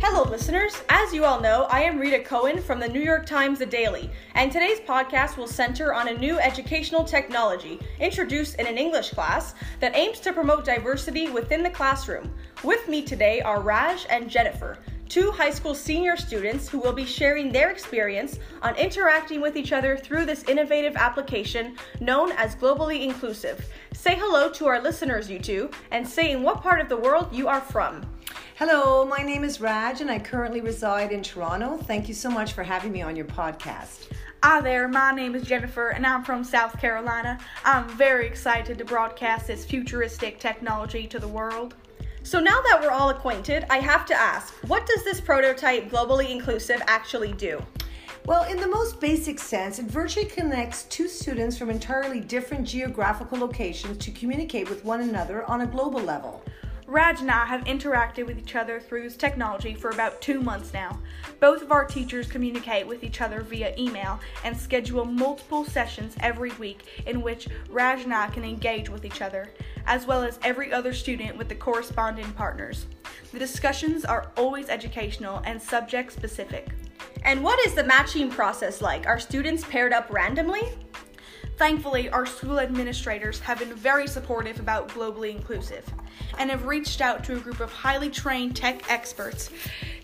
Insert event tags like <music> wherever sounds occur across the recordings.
Hello, listeners. As you all know, I am Rita Cohen from the New York Times The Daily, and today's podcast will center on a new educational technology introduced in an English class that aims to promote diversity within the classroom. With me today are Raj and Jennifer, two high school senior students who will be sharing their experience on interacting with each other through this innovative application known as Globally Inclusive. Say hello to our listeners, you two, and say in what part of the world you are from. Hello, my name is Raj and I currently reside in Toronto. Thank you so much for having me on your podcast. Hi there, my name is Jennifer and I'm from South Carolina. I'm very excited to broadcast this futuristic technology to the world. So now that we're all acquainted, I have to ask, what does this prototype Globally Inclusive actually do? Well, in the most basic sense, it virtually connects two students from entirely different geographical locations to communicate with one another on a global level. Raj and I have interacted with each other through this technology for about two months now. Both of our teachers communicate with each other via email and schedule multiple sessions every week in which Raj and I can engage with each other, as well as every other student with the corresponding partners. The discussions are always educational and subject specific. And what is the matching process like? Are students paired up randomly? Thankfully, our school administrators have been very supportive about globally inclusive and have reached out to a group of highly trained tech experts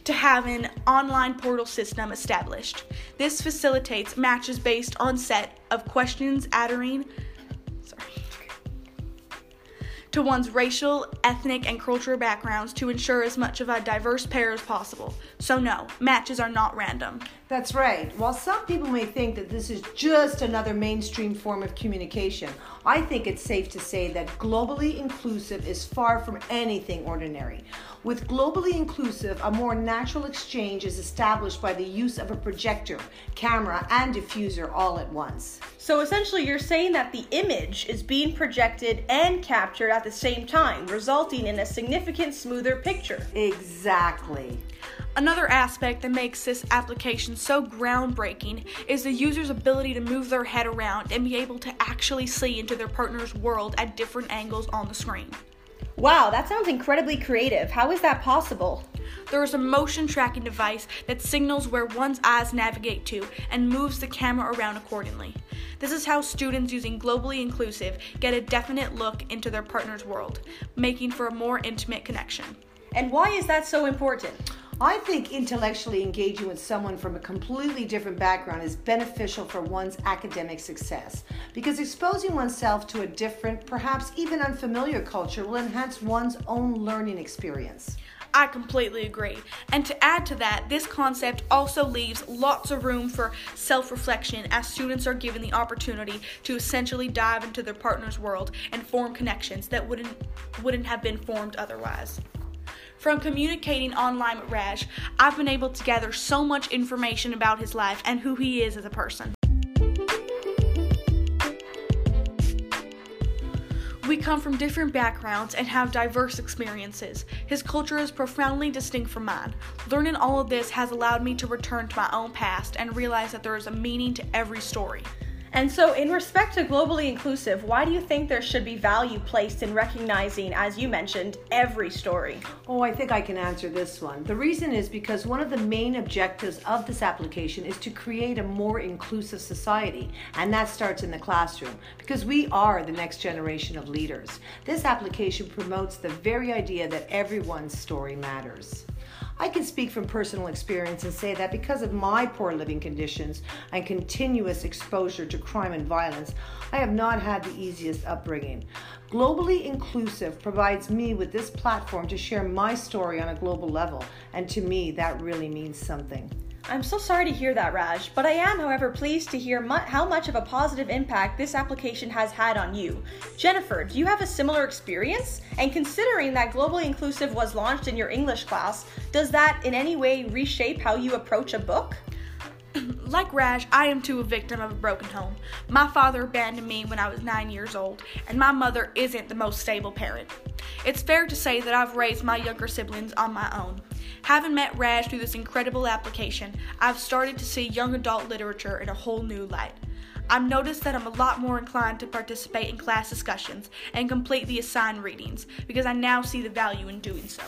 to have an online portal system established. This facilitates matches based on set of questions adhering to one's racial, ethnic, and cultural backgrounds to ensure as much of a diverse pair as possible. So, no, matches are not random. That's right. While some people may think that this is just another mainstream form of communication, I think it's safe to say that globally inclusive is far from anything ordinary. With globally inclusive, a more natural exchange is established by the use of a projector, camera, and diffuser all at once. So essentially, you're saying that the image is being projected and captured at the same time, resulting in a significant smoother picture. Exactly. Another aspect that makes this application so groundbreaking is the user's ability to move their head around and be able to actually see into their partner's world at different angles on the screen. Wow, that sounds incredibly creative. How is that possible? There is a motion tracking device that signals where one's eyes navigate to and moves the camera around accordingly. This is how students using Globally Inclusive get a definite look into their partner's world, making for a more intimate connection. And why is that so important? I think intellectually engaging with someone from a completely different background is beneficial for one's academic success because exposing oneself to a different, perhaps even unfamiliar culture will enhance one's own learning experience. I completely agree. And to add to that, this concept also leaves lots of room for self reflection as students are given the opportunity to essentially dive into their partner's world and form connections that wouldn't, wouldn't have been formed otherwise. From communicating online with Raj, I've been able to gather so much information about his life and who he is as a person. Come from different backgrounds and have diverse experiences. His culture is profoundly distinct from mine. Learning all of this has allowed me to return to my own past and realize that there is a meaning to every story. And so, in respect to globally inclusive, why do you think there should be value placed in recognizing, as you mentioned, every story? Oh, I think I can answer this one. The reason is because one of the main objectives of this application is to create a more inclusive society, and that starts in the classroom because we are the next generation of leaders. This application promotes the very idea that everyone's story matters. I can speak from personal experience and say that because of my poor living conditions and continuous exposure to crime and violence, I have not had the easiest upbringing. Globally Inclusive provides me with this platform to share my story on a global level, and to me, that really means something. I'm so sorry to hear that, Raj, but I am, however, pleased to hear mu- how much of a positive impact this application has had on you. Jennifer, do you have a similar experience? And considering that Globally Inclusive was launched in your English class, does that in any way reshape how you approach a book? <clears throat> like Raj, I am too a victim of a broken home. My father abandoned me when I was nine years old, and my mother isn't the most stable parent. It's fair to say that I've raised my younger siblings on my own. Having met Raj through this incredible application, I've started to see young adult literature in a whole new light. I've noticed that I'm a lot more inclined to participate in class discussions and complete the assigned readings because I now see the value in doing so.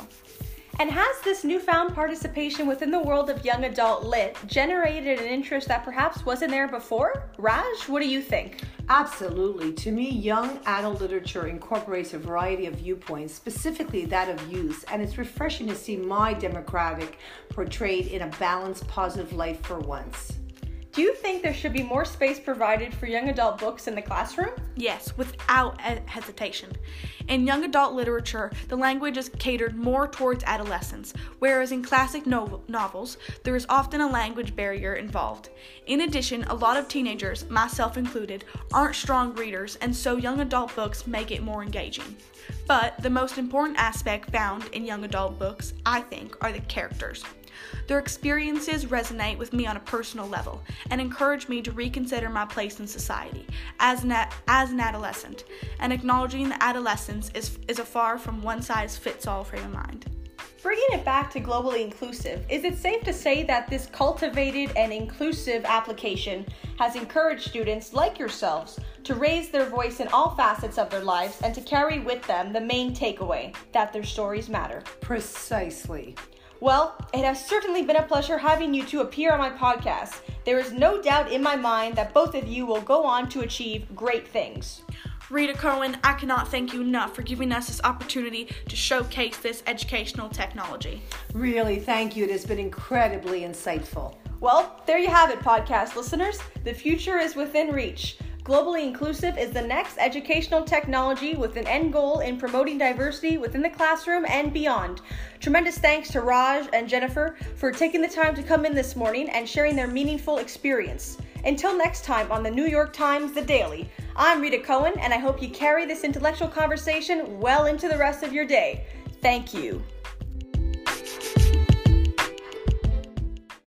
And has this newfound participation within the world of young adult lit generated an interest that perhaps wasn't there before? Raj, what do you think? Absolutely. To me, young adult literature incorporates a variety of viewpoints, specifically that of youth, and it's refreshing to see my demographic portrayed in a balanced, positive light for once. Do you think there should be more space provided for young adult books in the classroom? Yes, without hesitation. In young adult literature, the language is catered more towards adolescents, whereas in classic no- novels, there is often a language barrier involved. In addition, a lot of teenagers, myself included, aren't strong readers, and so young adult books make it more engaging. But the most important aspect found in young adult books, I think, are the characters. Their experiences resonate with me on a personal level and encourage me to reconsider my place in society as an, as an adolescent and acknowledging that adolescence is, is a far from one size fits all frame of mind. Bringing it back to globally inclusive, is it safe to say that this cultivated and inclusive application has encouraged students like yourselves to raise their voice in all facets of their lives and to carry with them the main takeaway that their stories matter? Precisely. Well, it has certainly been a pleasure having you two appear on my podcast. There is no doubt in my mind that both of you will go on to achieve great things. Rita Cohen, I cannot thank you enough for giving us this opportunity to showcase this educational technology. Really, thank you. It has been incredibly insightful. Well, there you have it, podcast listeners. The future is within reach. Globally Inclusive is the next educational technology with an end goal in promoting diversity within the classroom and beyond. Tremendous thanks to Raj and Jennifer for taking the time to come in this morning and sharing their meaningful experience. Until next time on the New York Times The Daily, I'm Rita Cohen, and I hope you carry this intellectual conversation well into the rest of your day. Thank you.